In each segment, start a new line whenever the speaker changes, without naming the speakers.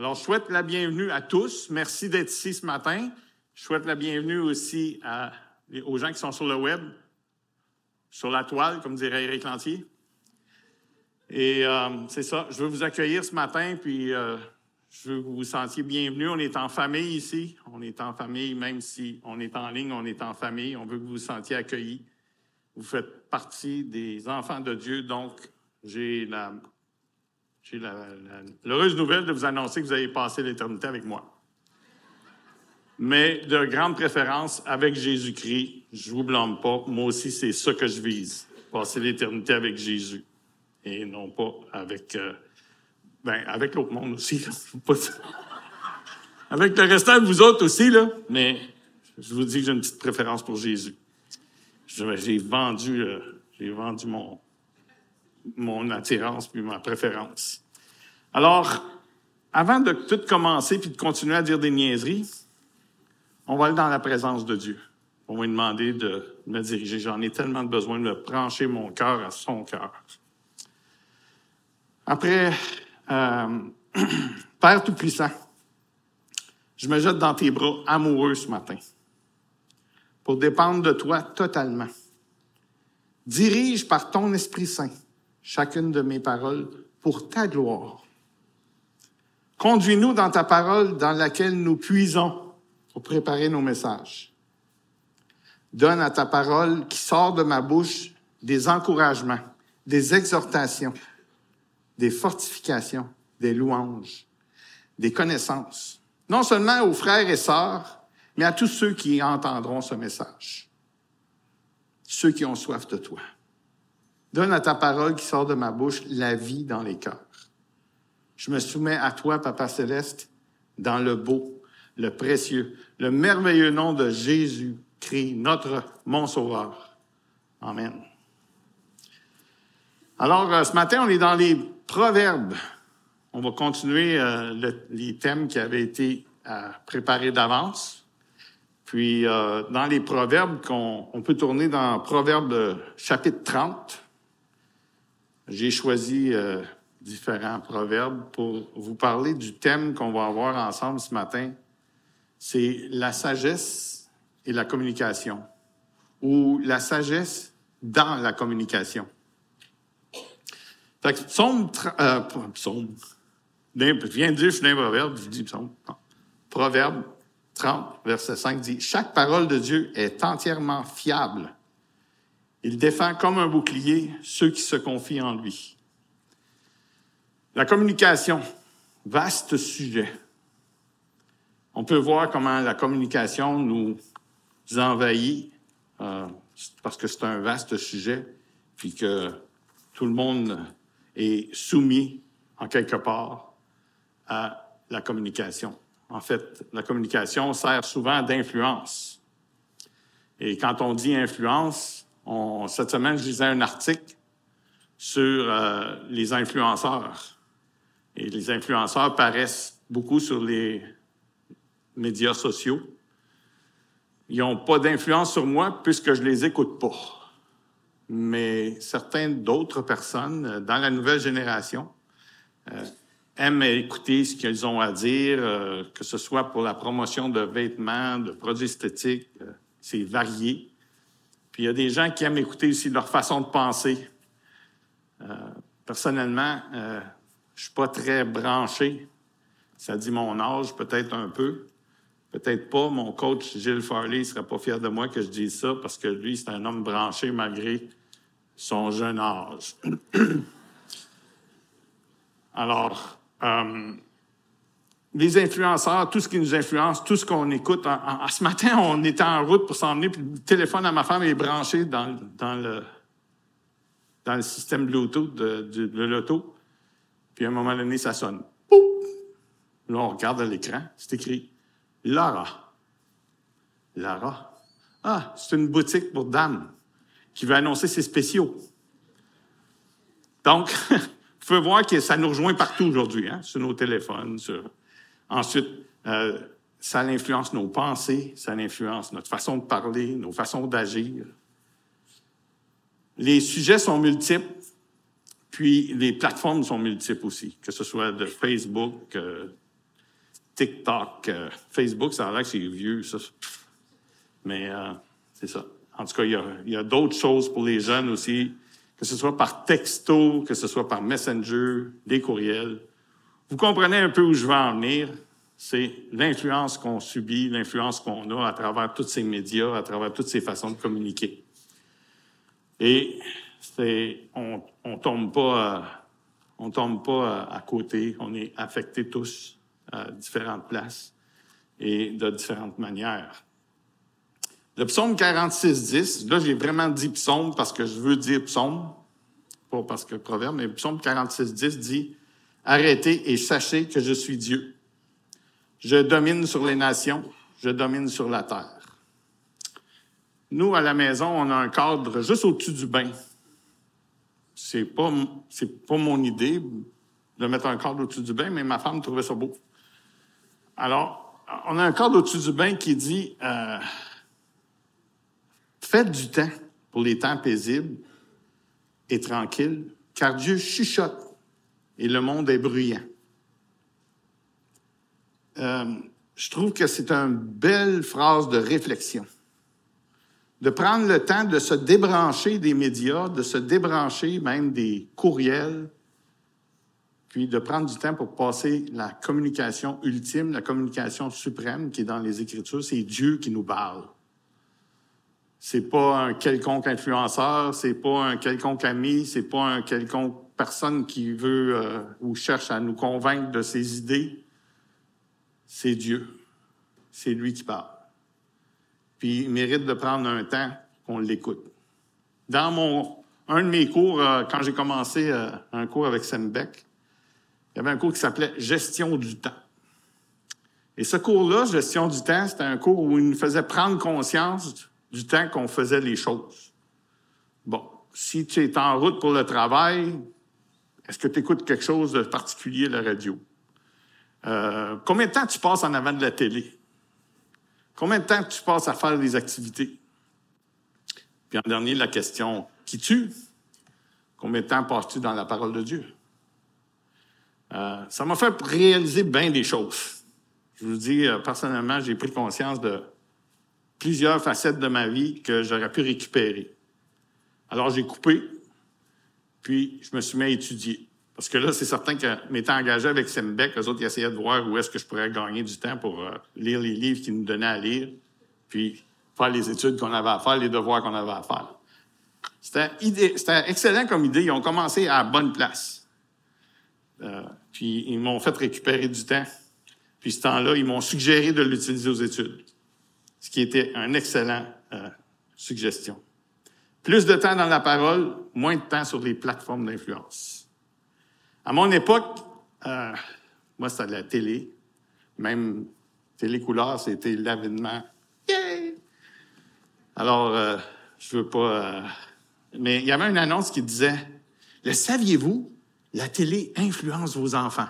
Alors, je souhaite la bienvenue à tous. Merci d'être ici ce matin. Je souhaite la bienvenue aussi aux gens qui sont sur le web, sur la toile, comme dirait Eric Lantier. Et euh, c'est ça, je veux vous accueillir ce matin, puis euh, je veux que vous vous sentiez bienvenus. On est en famille ici. On est en famille, même si on est en ligne, on est en famille. On veut que vous vous sentiez accueillis. Vous faites partie des enfants de Dieu, donc j'ai la, j'ai l'heureuse nouvelle de vous annoncer que vous allez passer l'éternité avec moi. Mais de grande préférence avec Jésus-Christ, je vous blâme pas. Moi aussi, c'est ça que je vise. Passer l'éternité avec Jésus. Et non pas avec, euh, ben, avec l'autre monde aussi. avec le restant de vous autres aussi, là. Mais je vous dis que j'ai une petite préférence pour Jésus. J'ai vendu, euh, j'ai vendu mon, mon attirance puis ma préférence. Alors, avant de tout commencer puis de continuer à dire des niaiseries, on va aller dans la présence de Dieu. On va lui demander de me diriger. J'en ai tellement besoin de brancher mon cœur à son cœur. Après, euh, Père Tout-Puissant, je me jette dans tes bras amoureux ce matin pour dépendre de toi totalement. Dirige par ton Esprit Saint chacune de mes paroles pour ta gloire. Conduis-nous dans ta parole dans laquelle nous puisons pour préparer nos messages. Donne à ta parole qui sort de ma bouche des encouragements, des exhortations, des fortifications, des louanges, des connaissances, non seulement aux frères et sœurs, mais à tous ceux qui entendront ce message, ceux qui ont soif de toi. Donne à ta parole qui sort de ma bouche la vie dans les cœurs. Je me soumets à toi, Papa Céleste, dans le beau, le précieux, le merveilleux nom de Jésus-Christ, notre mon Sauveur. Amen. Alors, euh, ce matin, on est dans les proverbes. On va continuer euh, les thèmes qui avaient été euh, préparés d'avance. Puis, dans les proverbes, on peut tourner dans Proverbe chapitre 30. J'ai choisi différents proverbes pour vous parler du thème qu'on va avoir ensemble ce matin, c'est la sagesse et la communication, ou la sagesse dans la communication. Fait que psaume, euh, psaume, je viens de dire, je suis dans proverbe, je dis psaume. Proverbe 30, verset 5 dit, Chaque parole de Dieu est entièrement fiable. Il défend comme un bouclier ceux qui se confient en lui. La communication, vaste sujet. On peut voir comment la communication nous envahit euh, parce que c'est un vaste sujet, puis que tout le monde est soumis en quelque part à la communication. En fait, la communication sert souvent d'influence. Et quand on dit influence, on, cette semaine, je lisais un article sur euh, les influenceurs. Et les influenceurs paraissent beaucoup sur les médias sociaux. Ils n'ont pas d'influence sur moi puisque je les écoute pas. Mais certaines d'autres personnes euh, dans la nouvelle génération euh, aiment écouter ce qu'ils ont à dire, euh, que ce soit pour la promotion de vêtements, de produits esthétiques, c'est varié. Puis il y a des gens qui aiment écouter aussi leur façon de penser. personnellement, je suis pas très branché. Ça dit mon âge, peut-être un peu. Peut-être pas. Mon coach, Gilles Farley, ne serait pas fier de moi que je dise ça parce que lui, c'est un homme branché malgré son jeune âge. Alors, euh, les influenceurs, tout ce qui nous influence, tout ce qu'on écoute. Ce matin, on était en route pour s'emmener, puis le téléphone à ma femme est branché dans, dans, le, dans le système Bluetooth de, de, de l'auto. Puis à un moment donné, ça sonne. Là, on regarde à l'écran, c'est écrit Lara. Lara. Ah, c'est une boutique pour dames qui veut annoncer ses spéciaux. Donc, vous pouvez voir que ça nous rejoint partout aujourd'hui, hein, sur nos téléphones. Ensuite, euh, ça influence nos pensées, ça influence notre façon de parler, nos façons d'agir. Les sujets sont multiples, puis les plateformes sont multiples aussi, que ce soit de Facebook, euh, TikTok, euh, Facebook, ça a l'air que c'est vieux, ça. Mais euh, c'est ça. En tout cas, il y a, il y a d'autres choses pour les jeunes aussi, que ce soit par texto, que ce soit par Messenger, des courriels. Vous comprenez un peu où je veux en venir. C'est l'influence qu'on subit, l'influence qu'on a à travers tous ces médias, à travers toutes ces façons de communiquer. Et c'est, on, on tombe pas, on tombe pas à côté. On est affectés tous à différentes places et de différentes manières. Le psaume 46, 10, là, j'ai vraiment dit psaume parce que je veux dire psaume, pas parce que proverbe, mais psaume 46, 10 dit Arrêtez et sachez que je suis Dieu. Je domine sur les nations, je domine sur la terre. Nous, à la maison, on a un cadre juste au-dessus du bain. C'est pas, c'est pas mon idée de mettre un cadre au-dessus du bain, mais ma femme trouvait ça beau. Alors, on a un cadre au-dessus du bain qui dit euh, Faites du temps pour les temps paisibles et tranquilles, car Dieu chuchote et le monde est bruyant. Euh, je trouve que c'est une belle phrase de réflexion. De prendre le temps de se débrancher des médias, de se débrancher même des courriels, puis de prendre du temps pour passer la communication ultime, la communication suprême qui est dans les Écritures, c'est Dieu qui nous parle. C'est pas un quelconque influenceur, c'est pas un quelconque ami, c'est pas un quelconque personne qui veut euh, ou cherche à nous convaincre de ses idées. C'est Dieu. C'est lui qui parle. Puis il mérite de prendre un temps qu'on l'écoute. Dans mon un de mes cours, euh, quand j'ai commencé euh, un cours avec Sembeck, il y avait un cours qui s'appelait Gestion du temps. Et ce cours-là, Gestion du temps, c'était un cours où il nous faisait prendre conscience du temps qu'on faisait les choses. Bon, si tu es en route pour le travail, est-ce que tu écoutes quelque chose de particulier à la radio? Euh, combien de temps tu passes en avant de la télé? Combien de temps tu passes à faire des activités? Puis en dernier, la question qui tue? Combien de temps passes-tu dans la parole de Dieu? Euh, ça m'a fait réaliser bien des choses. Je vous dis, euh, personnellement, j'ai pris conscience de plusieurs facettes de ma vie que j'aurais pu récupérer. Alors, j'ai coupé, puis je me suis mis à étudier. Parce que là, c'est certain que m'étant engagé avec Sembec, eux autres, ils essayaient de voir où est-ce que je pourrais gagner du temps pour euh, lire les livres qu'ils nous donnaient à lire, puis faire les études qu'on avait à faire, les devoirs qu'on avait à faire. C'était, excellent comme idée. Ils ont commencé à la bonne place. Euh, puis ils m'ont fait récupérer du temps. Puis ce temps-là, ils m'ont suggéré de l'utiliser aux études ce qui était une excellente euh, suggestion. Plus de temps dans la parole, moins de temps sur les plateformes d'influence. À mon époque, euh, moi, c'était de la télé. Même télécouleur, c'était l'avènement. Yeah! Alors, euh, je veux pas... mais il y avait une annonce qui disait, « Le saviez-vous, la télé influence vos enfants. »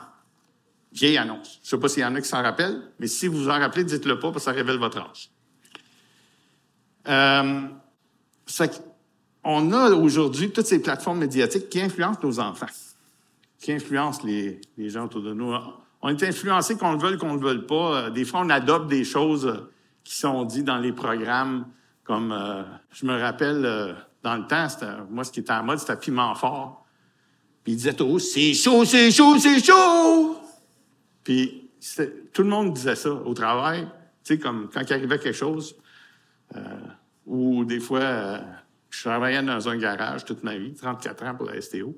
Vieille annonce. Je sais pas s'il y en a qui s'en rappellent, mais si vous vous en rappelez, dites-le pas parce que ça révèle votre âge. Euh, on a aujourd'hui toutes ces plateformes médiatiques qui influencent nos enfants, qui influencent les, gens autour de nous. On est influencés qu'on le veuille, qu'on ne le veuille pas. Euh, des fois, on adopte des choses euh, qui sont dites dans les programmes, comme je me rappelle dans le temps, moi, ce qui était en mode, c'était piment fort. Puis il disait tout, c'est chaud, c'est chaud, c'est chaud. Puis tout le monde disait ça au travail. Tu sais, comme quand il arrivait quelque chose, euh, ou des fois, euh, je travaillais dans un garage toute ma vie, 34 ans pour la STO.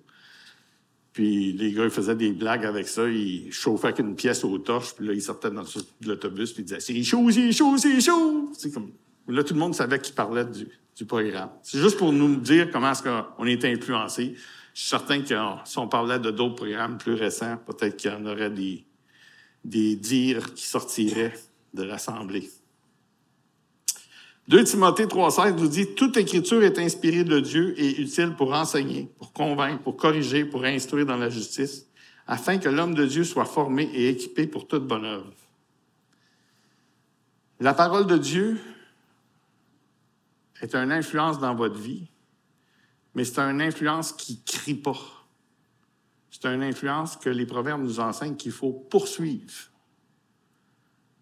Puis les gars, ils faisaient des blagues avec ça. Ils chauffaient avec une pièce aux torches, puis là, ils sortaient dans l'autobus, puis ils disaient « C'est chaud, c'est chaud, c'est chaud! » C'est comme... Là, tout le monde savait qu'ils parlait du, du programme. C'est juste pour nous dire comment est-ce qu'on est influencé. Je suis certain que si on parlait de d'autres programmes plus récents, peut-être qu'il y en aurait des, des dires qui sortiraient de l'Assemblée. 2 Timothée 3,16 nous dit Toute écriture est inspirée de Dieu et utile pour enseigner, pour convaincre, pour corriger, pour instruire dans la justice, afin que l'homme de Dieu soit formé et équipé pour toute bonne œuvre. La parole de Dieu est une influence dans votre vie, mais c'est une influence qui crie pas. C'est une influence que les proverbes nous enseignent qu'il faut poursuivre.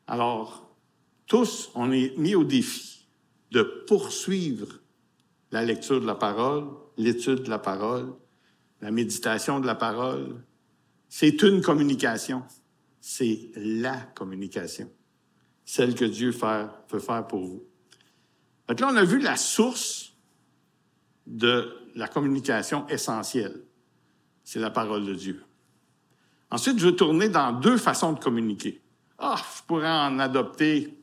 Alors, tous, on est mis au défi de poursuivre la lecture de la parole, l'étude de la parole, la méditation de la parole. C'est une communication. C'est la communication. Celle que Dieu peut faire pour vous. Donc là, on a vu la source de la communication essentielle. C'est la parole de Dieu. Ensuite, je vais tourner dans deux façons de communiquer. Ah, je pourrais en adopter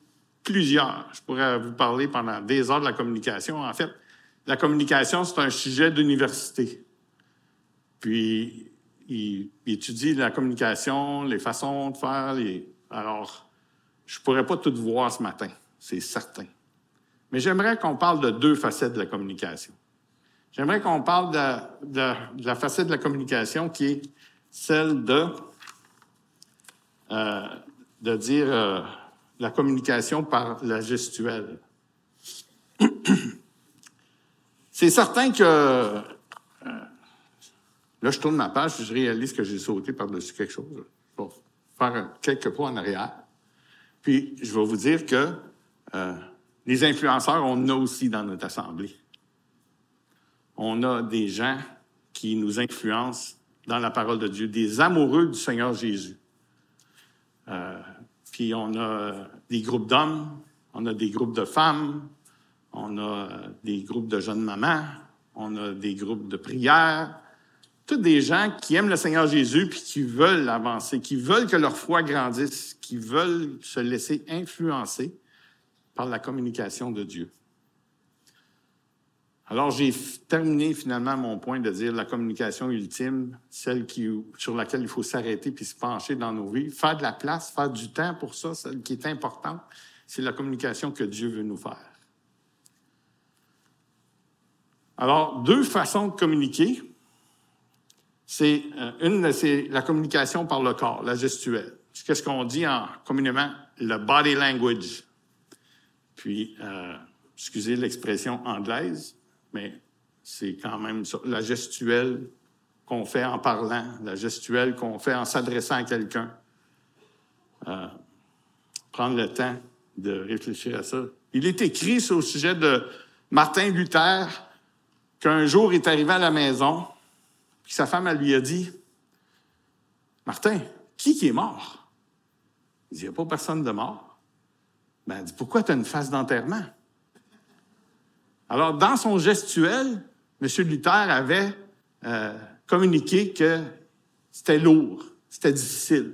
plusieurs. Je pourrais vous parler pendant des heures de la communication. En fait, la communication, c'est un sujet d'université. Puis, il, étudie la communication, les façons de faire. Les... Alors, je pourrais pas tout voir ce matin, c'est certain. Mais j'aimerais qu'on parle de deux facettes de la communication. J'aimerais qu'on parle de, la facette de la communication qui est celle de, euh, de dire euh, la communication par la gestuelle. C'est certain que euh, là, je tourne ma page, je réalise que j'ai sauté par-dessus quelque chose. Je vais faire quelques pas en arrière. Puis, je vais vous dire que les influenceurs, on en a aussi dans notre assemblée. On a des gens qui nous influencent dans la parole de Dieu, des amoureux du Seigneur Jésus. Euh, puis on a des groupes d'hommes, on a des groupes de femmes, on a des groupes de jeunes mamans, on a des groupes de prière. Tous des gens qui aiment le Seigneur Jésus puis qui veulent avancer, qui veulent que leur foi grandisse, qui veulent se laisser influencer par la communication de Dieu. Alors, j'ai terminé finalement mon point de dire la communication ultime, celle qui, sur laquelle il faut s'arrêter puis se pencher dans nos vies, faire de la place, faire du temps pour ça, celle qui est importante, c'est la communication que Dieu veut nous faire. Alors, deux façons de communiquer. C'est euh, une, c'est la communication par le corps, la gestuelle. Qu'est-ce qu'on dit en communément le body language. Puis, euh, excusez l'expression anglaise, mais c'est quand même. La gestuelle qu'on fait en parlant, la gestuelle qu'on fait en s'adressant à quelqu'un. Euh, prendre le temps de réfléchir à ça. Il est écrit au sujet de Martin Luther qu'un jour il est arrivé à la maison, puis sa femme elle lui a dit Martin, qui qui est mort? Il dit Il n'y a pas personne de mort. Ben, elle dit Pourquoi tu as une face d'enterrement? Alors, dans son gestuel, M. Luther avait euh, communiqué que c'était lourd, c'était difficile,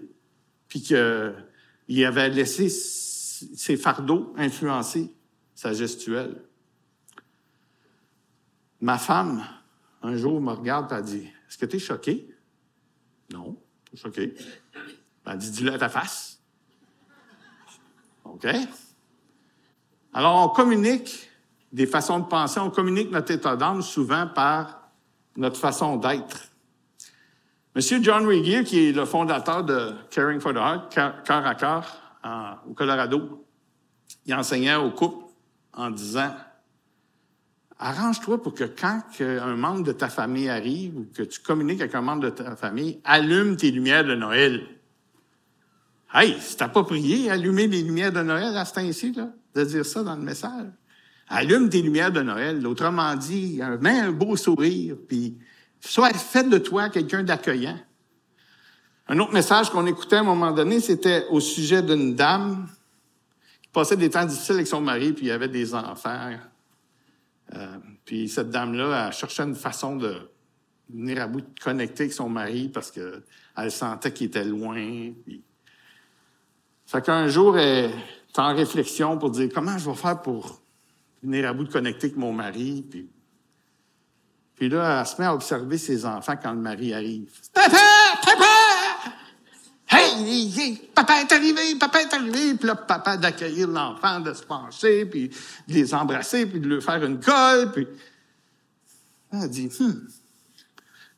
puis qu'il avait laissé ses fardeaux influencer sa gestuelle. Ma femme, un jour, me regarde et elle dit Est-ce que tu es choqué Non, pas choqué. Elle dit Dis-le à ta face. OK Alors, on communique des façons de penser. On communique notre état d'âme souvent par notre façon d'être. Monsieur John Regier, qui est le fondateur de Caring for the Heart, cœur à cœur, au Colorado, il enseignait aux couples en disant Arrange-toi pour que quand un membre de ta famille arrive ou que tu communiques avec un membre de ta famille, allume tes lumières de Noël. Hey, c'est approprié, allumer les lumières de Noël à ce temps-ci, de dire ça dans le message. Allume tes lumières de Noël. Autrement dit, mets un beau sourire, puis sois fait de toi quelqu'un d'accueillant. Un autre message qu'on écoutait à un moment donné, c'était au sujet d'une dame qui passait des temps difficiles avec son mari, puis il avait des enfants. Euh, puis cette dame-là, elle cherchait une façon de venir à bout de connecter avec son mari parce qu'elle sentait qu'il était loin. Puis... Fait qu'un jour, elle est en réflexion pour dire comment je vais faire pour venir à bout de connecter avec mon mari. Puis, là, elle se met à observer ses enfants quand le mari arrive. Papa! Papa! Hey, papa est arrivé, papa est arrivé. Puis là, papa d'accueillir l'enfant, de se pencher, puis de les embrasser, puis de lui faire une colle. Puis elle dit, hmm,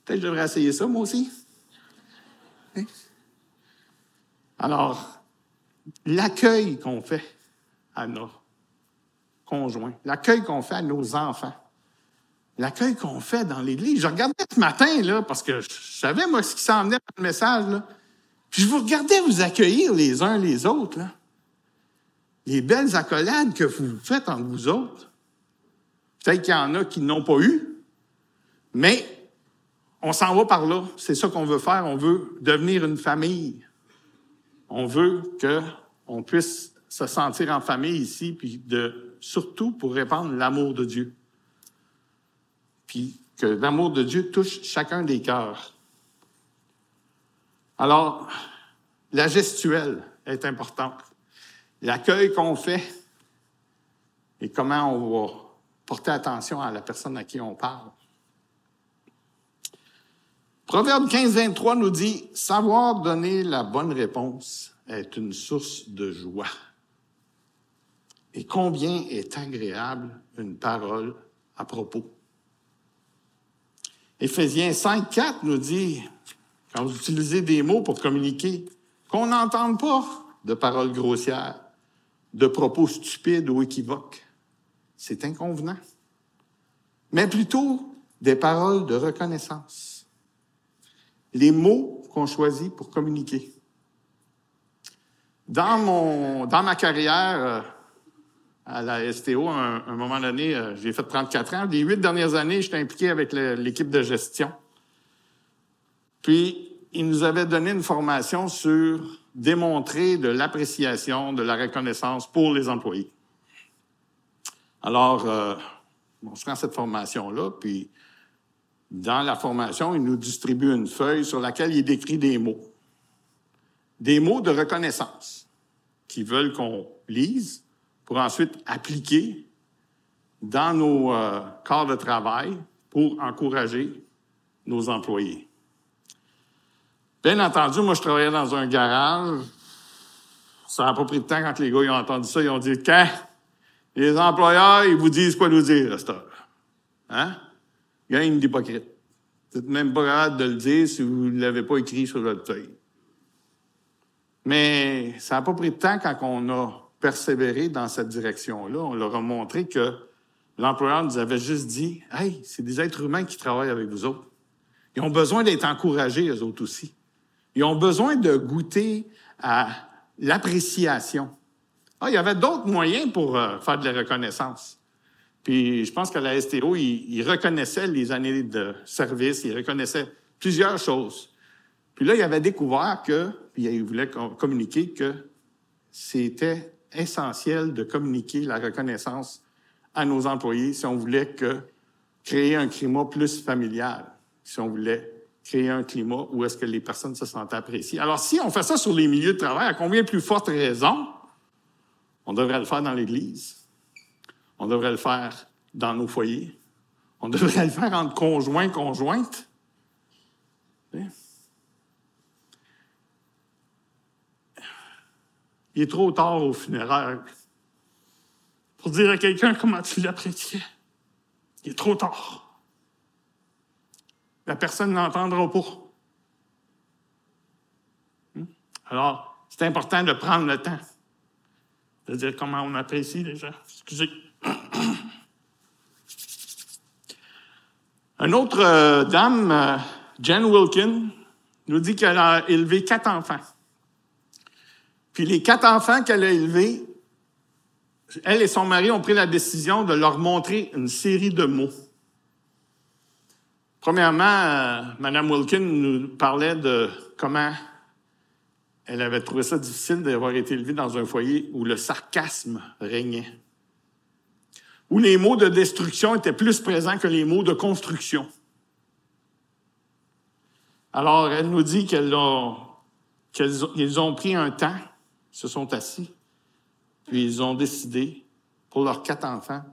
peut-être je devrais essayer ça, moi aussi. Alors, l'accueil qu'on fait à nos conjoint, l'accueil qu'on fait à nos enfants, l'accueil qu'on fait dans l'Église. Je regardais ce matin, là, parce que je savais, moi, ce qui s'en venait dans le message, là. Puis je vous regardais vous accueillir les uns les autres, là. les belles accolades que vous faites entre vous autres, peut-être qu'il y en a qui n'ont pas eu, mais on s'en va par là. C'est ça qu'on veut faire. On veut devenir une famille. On veut qu'on puisse se sentir en famille ici, puis de, surtout pour répandre l'amour de Dieu. Puis que l'amour de Dieu touche chacun des cœurs. Alors, la gestuelle est importante. L'accueil qu'on fait et comment on va porter attention à la personne à qui on parle. Proverbe 15, 23 nous dit, savoir donner la bonne réponse est une source de joie. Et combien est agréable une parole à propos. Éphésiens 5, 4 nous dit, quand vous utilisez des mots pour communiquer, qu'on n'entende pas de paroles grossières, de propos stupides ou équivoques. C'est inconvenant. Mais plutôt des paroles de reconnaissance. Les mots qu'on choisit pour communiquer. Dans, mon, dans ma carrière euh, à la STO, à un, moment donné, euh, j'ai fait 34 ans. Les huit dernières années, j'étais impliqué avec l'équipe de gestion. Puis, ils nous avaient donné une formation sur démontrer de l'appréciation, de la reconnaissance pour les employés. Alors, euh, on se rend cette formation-là, puis dans la formation, ils nous distribuent une feuille sur laquelle il décrit des mots. Des mots de reconnaissance qui veulent qu'on lise pour ensuite appliquer dans nos euh, corps de travail pour encourager nos employés. Bien entendu, moi, je travaillais dans un garage. Ça n'a pas pris de temps quand les gars ils ont entendu ça. Ils ont dit Quand les employeurs, ils vous disent quoi nous dire à cette heure? Hein? Gang d'hypocrite. Vous n'êtes même pas capable de le dire si vous ne l'avez pas écrit sur votre feuille. Mais ça n'a pas pris de temps quand on a persévéré dans cette direction-là. On leur a montré que l'employeur nous avait juste dit Hey, c'est des êtres humains qui travaillent avec vous autres. Ils ont besoin d'être encouragés, eux autres aussi. Ils ont besoin de goûter à l'appréciation. Ah, il y avait d'autres moyens pour euh, faire de la reconnaissance. Puis je pense qu'à la STO, ils, reconnaissaient les années de service, ils reconnaissaient plusieurs choses. Puis là, il avait découvert que, puis il voulait communiquer que c'était essentiel de communiquer la reconnaissance à nos employés si on voulait créer un climat plus familial, si on voulait créer un climat où est-ce que les personnes se sentent appréciées. Alors, si on fait ça sur les milieux de travail, à combien plus forte raison on devrait le faire dans l'Église? On devrait le faire dans nos foyers? On devrait le faire entre conjoints, conjointes? Il est trop tard au funéraire pour dire à quelqu'un comment tu l'appréciais. Il est trop tard la personne n'entendra pas. Hmm? Alors, c'est important de prendre le temps de dire comment on apprécie les gens. Excusez. Une autre euh, dame, euh, Jen Wilkin, nous dit qu'elle a élevé quatre enfants. Puis les quatre enfants qu'elle a élevés, elle et son mari ont pris la décision de leur montrer une série de mots. Premièrement, euh, Mme Wilkin nous parlait de comment elle avait trouvé ça difficile d'avoir été élevée dans un foyer où le sarcasme régnait, où les mots de destruction étaient plus présents que les mots de construction. Alors, elle nous dit qu'ils ont, ont pris un temps, se sont assis, puis ils ont décidé, pour leurs quatre enfants,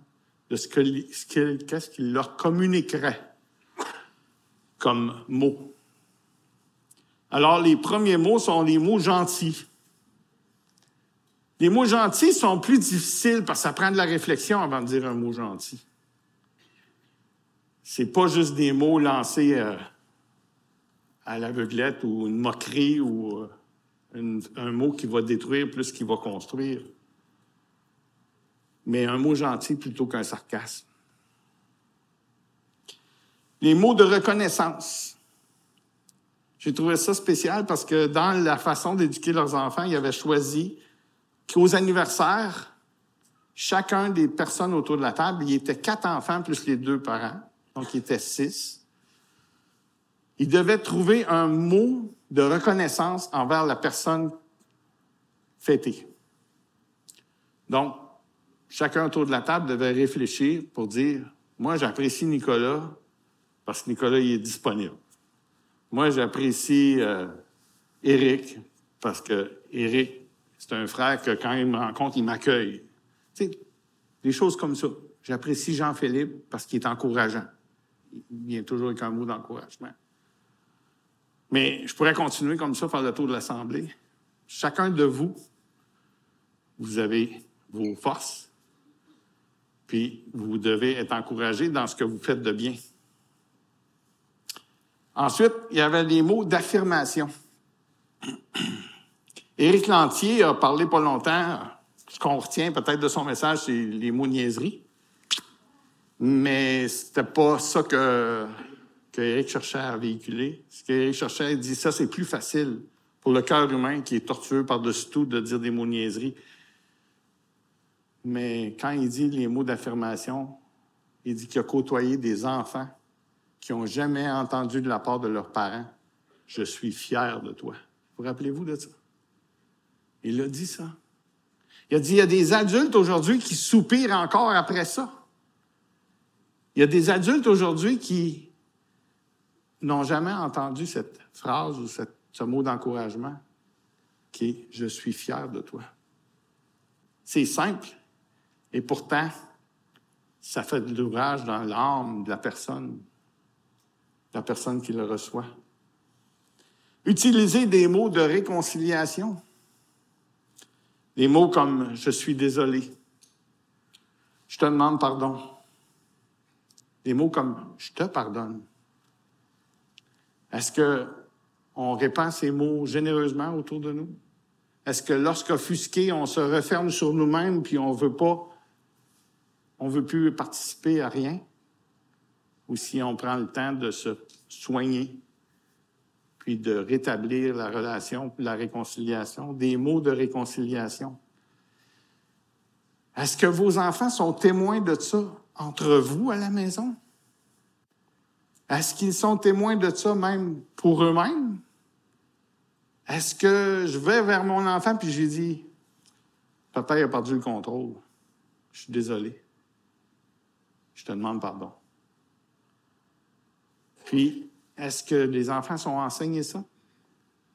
de ce qu'ils leur communiqueraient comme mots. Alors, les premiers mots sont les mots gentils. Les mots gentils sont plus difficiles parce que ça prend de la réflexion avant de dire un mot gentil. C'est pas juste des mots lancés euh, à l'aveuglette ou une moquerie ou euh, un mot qui va détruire plus qu'il va construire. Mais un mot gentil plutôt qu'un sarcasme les mots de reconnaissance. J'ai trouvé ça spécial parce que dans la façon d'éduquer leurs enfants, ils avaient choisi qu'aux anniversaires, chacun des personnes autour de la table, il était quatre enfants plus les deux parents, donc il était six. Il devait trouver un mot de reconnaissance envers la personne fêtée. Donc, chacun autour de la table devait réfléchir pour dire, moi j'apprécie Nicolas parce que Nicolas il est disponible. Moi j'apprécie euh, Éric parce que Éric, c'est un frère que quand il me rencontre, il m'accueille. Tu sais, des choses comme ça. J'apprécie Jean-Philippe parce qu'il est encourageant. Il vient toujours avec un mot d'encouragement. Mais je pourrais continuer comme ça, faire le tour de l'Assemblée. Chacun de vous, vous avez vos forces, puis vous devez être encouragé dans ce que vous faites de bien. Ensuite, il y avait les mots d'affirmation. Éric Lantier a parlé pas longtemps. Ce qu'on retient peut-être de son message, c'est les mots niaiserie. Mais c'était pas ça que, que cherchait à véhiculer. Ce qu'Éric cherchait, il dit ça, c'est plus facile pour le cœur humain qui est tortueux par-dessus tout de dire des mots niaiseries. Mais quand il dit les mots d'affirmation, il dit qu'il a côtoyé des enfants qui n'ont jamais entendu de la part de leurs parents Je suis fier de toi. Vous rappelez-vous de ça? Il a dit ça. Il a dit il y a des adultes aujourd'hui qui soupirent encore après ça. Il y a des adultes aujourd'hui qui n'ont jamais entendu cette phrase ou ce mot d'encouragement qui est Je suis fier de toi. C'est simple, et pourtant, ça fait de l'ouvrage dans l'âme de la personne, de la personne qui le reçoit. Utiliser des mots de réconciliation. Des mots comme je suis désolé. Je te demande pardon. Des mots comme je te pardonne. Est-ce que on répand ces mots généreusement autour de nous? Est-ce que lorsqu'offusqué, on se referme sur nous-mêmes puis on veut pas on veut plus participer à rien, ou si on prend le temps de se soigner, puis de rétablir la relation, la réconciliation, des mots de réconciliation? Est-ce que vos enfants sont témoins de ça entre vous à la maison? Est-ce qu'ils sont témoins de ça même pour eux-mêmes? Est-ce que je vais vers mon enfant puis j'ai dit, papa a perdu le contrôle, je suis désolé je te demande pardon. Puis, est-ce que les enfants sont enseignés ça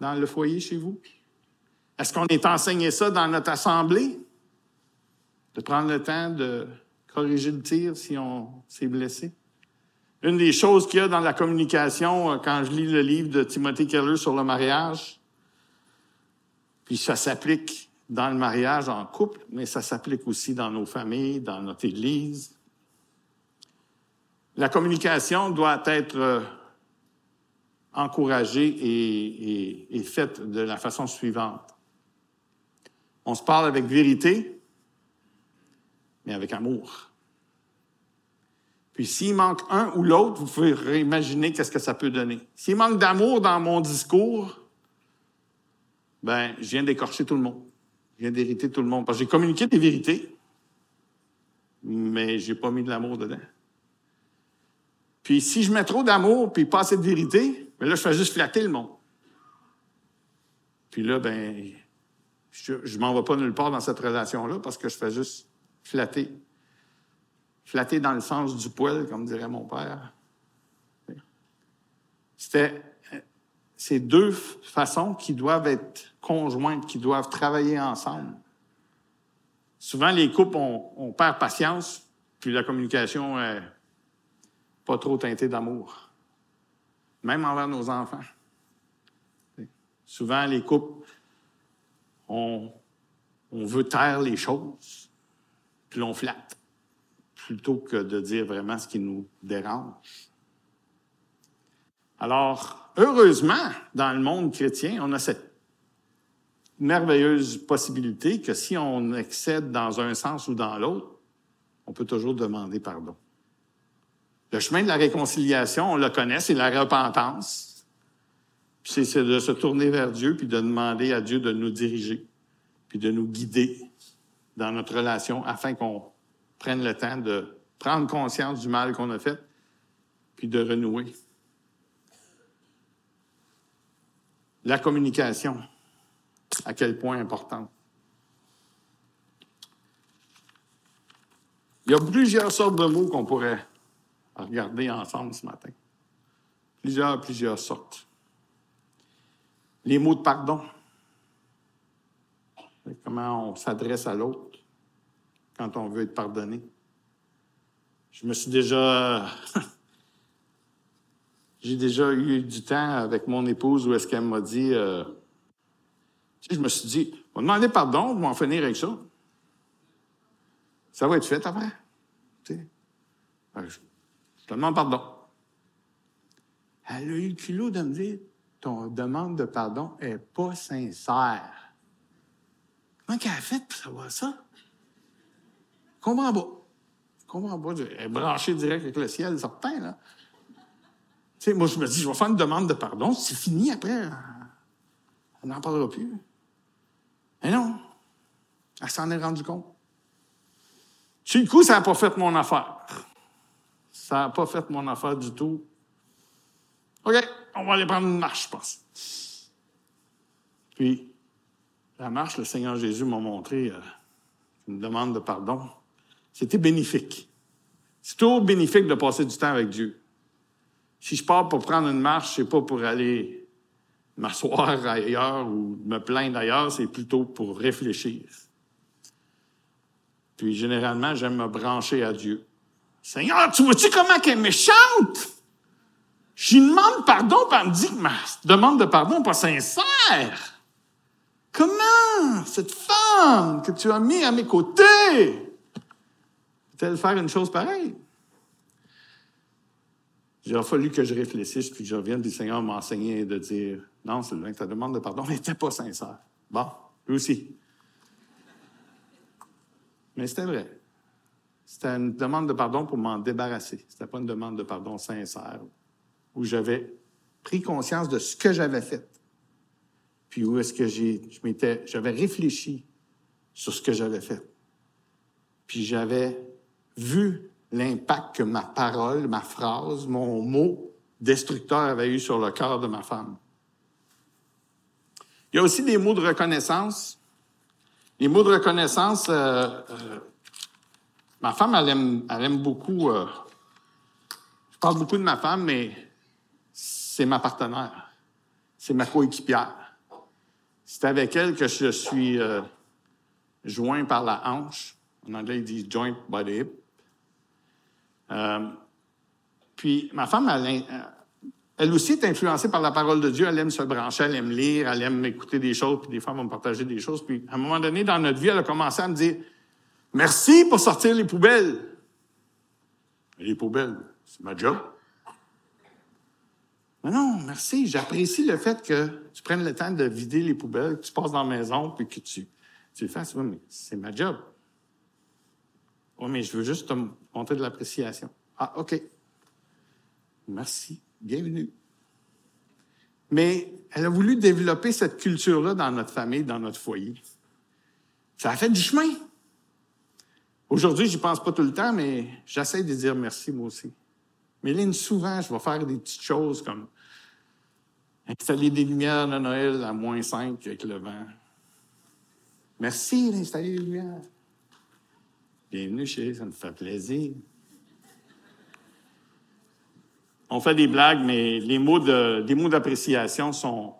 dans le foyer chez vous? Est-ce qu'on est enseigné ça dans notre assemblée? De prendre le temps de corriger le tir si on s'est blessé? Une des choses qu'il y a dans la communication, euh, quand je lis le livre de Timothée Keller sur le mariage, puis ça s'applique dans le mariage en couple, mais ça s'applique aussi dans nos familles, dans notre Église, la communication doit être euh, encouragée et, faite de la façon suivante. On se parle avec vérité, mais avec amour. Puis s'il manque un ou l'autre, vous pouvez imaginer qu'est-ce que ça peut donner. S'il manque d'amour dans mon discours, ben, je viens d'écorcher tout le monde. Je viens d'hériter tout le monde. Parce que j'ai communiqué des vérités, mais j'ai pas mis de l'amour dedans. Puis si je mets trop d'amour puis pas assez de vérité, ben là, je fais juste flatter le monde. Puis là, ben, je, ne m'en vais pas nulle part dans cette relation-là parce que je fais juste flatter. Flatter dans le sens du poil, comme dirait mon père. C'était ces deux façons qui doivent être conjointes, qui doivent travailler ensemble. Souvent, les couples, on, on perd patience, puis la communication est pas trop teinté d'amour, même envers nos enfants. Souvent, les couples, on, veut taire les choses, puis on flatte, plutôt que de dire vraiment ce qui nous dérange. Alors, heureusement, dans le monde chrétien, on a cette merveilleuse possibilité que si on excède dans un sens ou dans l'autre, on peut toujours demander pardon. Le chemin de la réconciliation, on le connaît, c'est la repentance. C'est de se tourner vers Dieu, puis de demander à Dieu de nous diriger, puis de nous guider dans notre relation afin qu'on prenne le temps de prendre conscience du mal qu'on a fait, puis de renouer. La communication, à quel point importante. Il y a plusieurs sortes de mots qu'on pourrait regarder ensemble ce matin. Plusieurs, plusieurs sortes. Les mots de pardon. Comment on s'adresse à l'autre quand on veut être pardonné. Je me suis déjà. J'ai déjà eu du temps avec mon épouse où est-ce qu'elle m'a dit. Euh, je me suis dit, on va demander pardon, on va en finir avec ça. Ça va être fait après. Tu sais. Je, te demande pardon. Elle a eu le culot de me dire, ton demande de pardon n'est pas sincère. Comment qu'elle a fait pour savoir ça? Comprends pas. Comprends pas. Elle est branchée direct avec le ciel, certain, là. Tu sais, moi, je me dis, je vais faire une demande de pardon. C'est fini après. On n'en parlera plus. Mais non. Elle s'en est rendue compte. Sur le coup, ça n'a pas fait mon affaire. Ça n'a pas fait mon affaire du tout. OK, on va aller prendre une marche, je pense. Puis, la marche, le Seigneur Jésus m'a montré euh, une demande de pardon. C'était bénéfique. C'est toujours bénéfique de passer du temps avec Dieu. Si je pars pour prendre une marche, c'est pas pour aller m'asseoir ailleurs ou me plaindre ailleurs, c'est plutôt pour réfléchir. Puis généralement, j'aime me brancher à Dieu. Seigneur, tu vois-tu comment elle est méchante? Je demande pardon, puis elle me dit que ma demande de pardon n'est pas sincère. Comment cette femme que tu as mis à mes côtés? Faire une chose pareille? Il a fallu que je réfléchisse, puis que je revienne, puis le Seigneur m'a enseigné de dire, non, Sylvain, ta demande de pardon n'était pas sincère. Bon, lui aussi. Mais c'était vrai. C'était une demande de pardon pour m'en débarrasser. C'était pas une demande de pardon sincère, où j'avais pris conscience de ce que j'avais fait. Puis où est-ce que j'ai, je m'étais, j'avais réfléchi sur ce que j'avais fait. Puis j'avais vu l'impact que ma parole, ma phrase, mon mot destructeur avait eu sur le cœur de ma femme. Il y a aussi des mots de reconnaissance les mots de reconnaissance, euh, euh, ma femme, elle aime, elle aime beaucoup. Euh, je parle beaucoup de ma femme, mais c'est ma partenaire. C'est ma coéquipière. C'est avec elle que je suis joint par la hanche. En anglais, ils disent joint by the hip. Puis ma femme, elle, elle aussi est influencée par la parole de Dieu. Elle aime se brancher, elle aime lire, elle aime écouter des choses, puis des fois, elle va me partager des choses. Puis, à un moment donné, dans notre vie, elle a commencé à me dire Merci pour sortir les poubelles. Les poubelles, c'est ma job. Mais non, merci. J'apprécie le fait que tu prennes le temps de vider les poubelles, que tu passes dans la maison, puis que tu, tu le fasses. Oui, mais c'est ma job. Oui, mais je veux juste te montrer de l'appréciation. Ah, OK. Merci bienvenue. Mais elle a voulu développer cette culture-là dans notre famille, dans notre foyer. Ça a fait du chemin. Aujourd'hui, j'y pense pas tout le temps, mais j'essaie de dire merci moi aussi. Mais souvent, je vais faire des petites choses comme installer des lumières de Noël à moins 5 avec le vent. Merci d'installer les lumières. Bienvenue chez, ça me fait plaisir on fait des blagues, mais les mots de, des mots d'appréciation sont,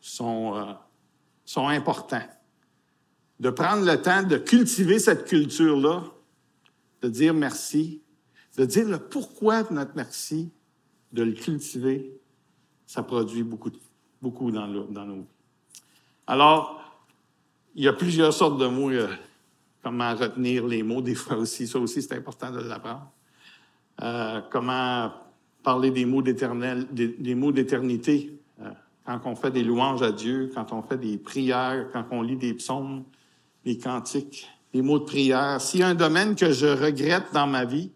sont, euh, sont importants. De prendre le temps de cultiver cette culture-là, de dire merci, de dire le pourquoi de notre merci, de le cultiver, ça produit beaucoup, beaucoup dans, dans nos vies. Alors, il y a plusieurs sortes de mots, euh, comment retenir les mots des fois aussi, ça aussi c'est important de l'apprendre. Euh, comment parler des mots d'éternel, des, mots d'éternité. Euh, quand on fait des louanges à Dieu, quand on fait des prières, quand on lit des psaumes, des cantiques, des mots de prière. S'il y a un domaine que je regrette dans ma vie,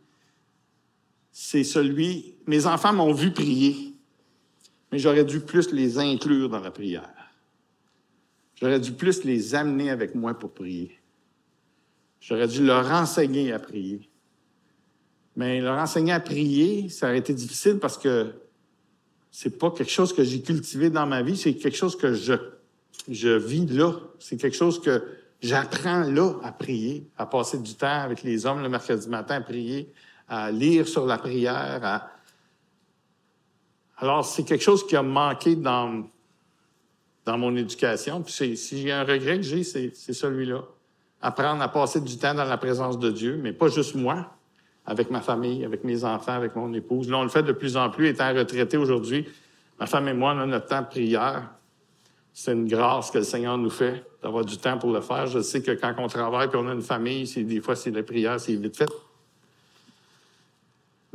c'est celui, mes enfants m'ont vu prier, mais j'aurais dû plus les inclure dans la prière. J'aurais dû plus les amener avec moi pour prier. J'aurais dû leur enseigner à prier. Mais leur enseigner à prier, ça aurait été difficile parce que c'est pas quelque chose que j'ai cultivé dans ma vie, c'est quelque chose que je, je vis là. C'est quelque chose que j'apprends là à prier, à passer du temps avec les hommes le mercredi matin à prier, à lire sur la prière. Alors, c'est quelque chose qui a manqué dans, dans mon éducation. Puis si j'ai un regret que j'ai, c'est celui-là. Apprendre à passer du temps dans la présence de Dieu, mais pas juste moi, avec ma famille, avec mes enfants, avec mon épouse. Là, on le fait de plus en plus, étant retraité aujourd'hui. Ma femme et moi, on a notre temps de prière. C'est une grâce que le Seigneur nous fait d'avoir du temps pour le faire. Je sais que quand on travaille et on a une famille, c'est, des fois, c'est la prière, c'est vite fait.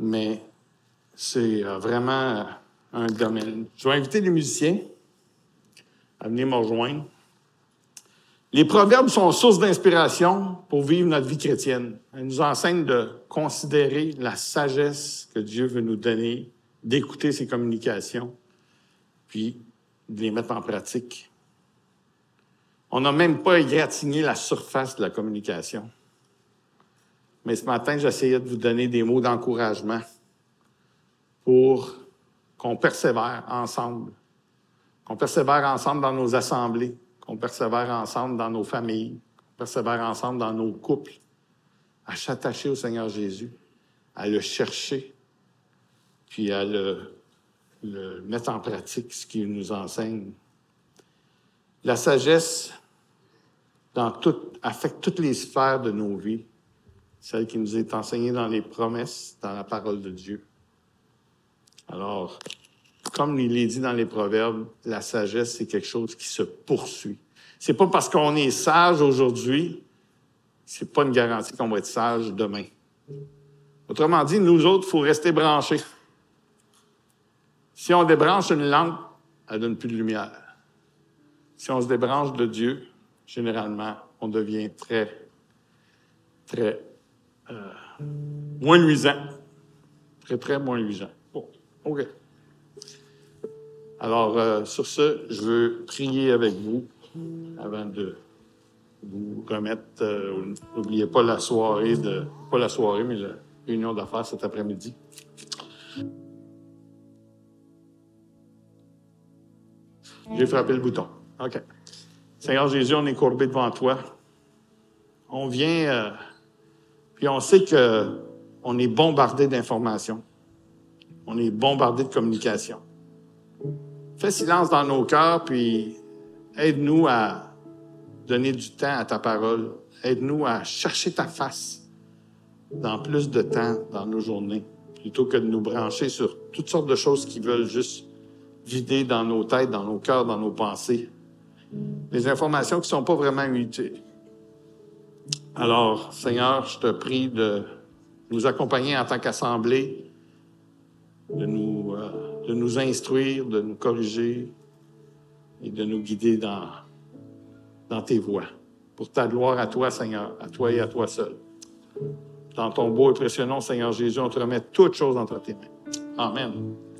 Mais c'est euh, vraiment un domaine. Je vais inviter les musiciens à venir me rejoindre. Les proverbes sont source d'inspiration pour vivre notre vie chrétienne. Elles nous enseignent de considérer la sagesse que Dieu veut nous donner, d'écouter ses communications, puis de les mettre en pratique. On n'a même pas égratigné la surface de la communication. Mais ce matin, j'essayais de vous donner des mots d'encouragement pour qu'on persévère ensemble, qu'on persévère ensemble dans nos assemblées, qu'on persévère ensemble dans nos familles, qu'on persévère ensemble dans nos couples, à s'attacher au Seigneur Jésus, à le chercher, puis à le, mettre en pratique, ce qu'il nous enseigne. La sagesse affecte toutes les sphères de nos vies, celle qui nous est enseignée dans les promesses, dans la parole de Dieu. Alors, comme il est dit dans les proverbes, la sagesse, c'est quelque chose qui se poursuit. C'est pas parce qu'on est sage aujourd'hui, c'est pas une garantie qu'on va être sage demain. Autrement dit, nous autres, il faut rester branchés. Si on débranche une lampe, elle donne plus de lumière. Si on se débranche de Dieu, généralement, on devient très, très euh, moins luisant. Très, très moins luisant. Bon, OK. Alors, euh, sur ce, je veux prier avec vous avant de vous remettre. Euh, n'oubliez pas la soirée de. Pas la soirée, mais la réunion d'affaires cet après-midi. J'ai frappé le bouton. OK. Seigneur Jésus, on est courbé devant toi. On vient, euh, puis on sait que on est bombardé d'informations. On est bombardé de communication. Fais silence dans nos cœurs, puis aide-nous à donner du temps à ta parole. Aide-nous à chercher ta face dans plus de temps dans nos journées, plutôt que de nous brancher sur toutes sortes de choses qui veulent juste vider dans nos têtes, dans nos cœurs, dans nos pensées. Des informations qui ne sont pas vraiment utiles. Alors, Seigneur, je te prie de nous accompagner en tant qu'assemblée, de nous de nous instruire, de nous corriger et de nous guider dans, tes voies. Pour ta gloire à toi, Seigneur, à toi et à toi seul. Dans ton beau et précieux nom, Seigneur Jésus, on te remet toutes choses entre tes mains. Amen.